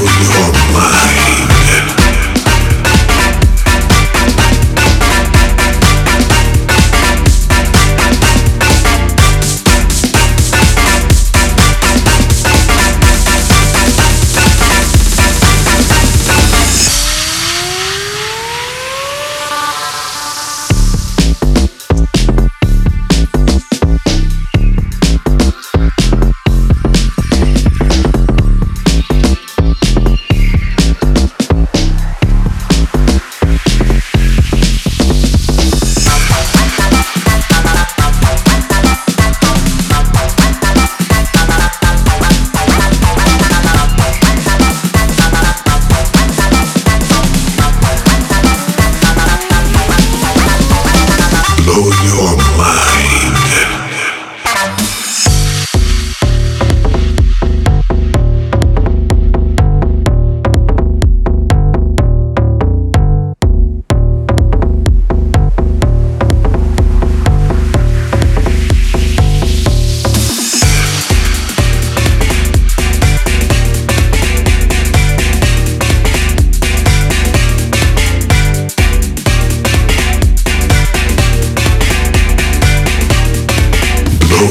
control your mind.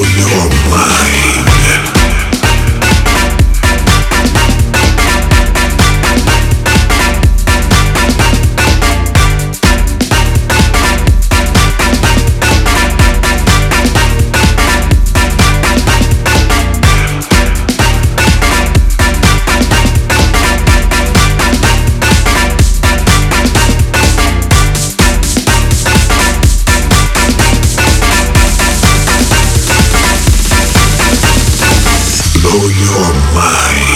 your mind. My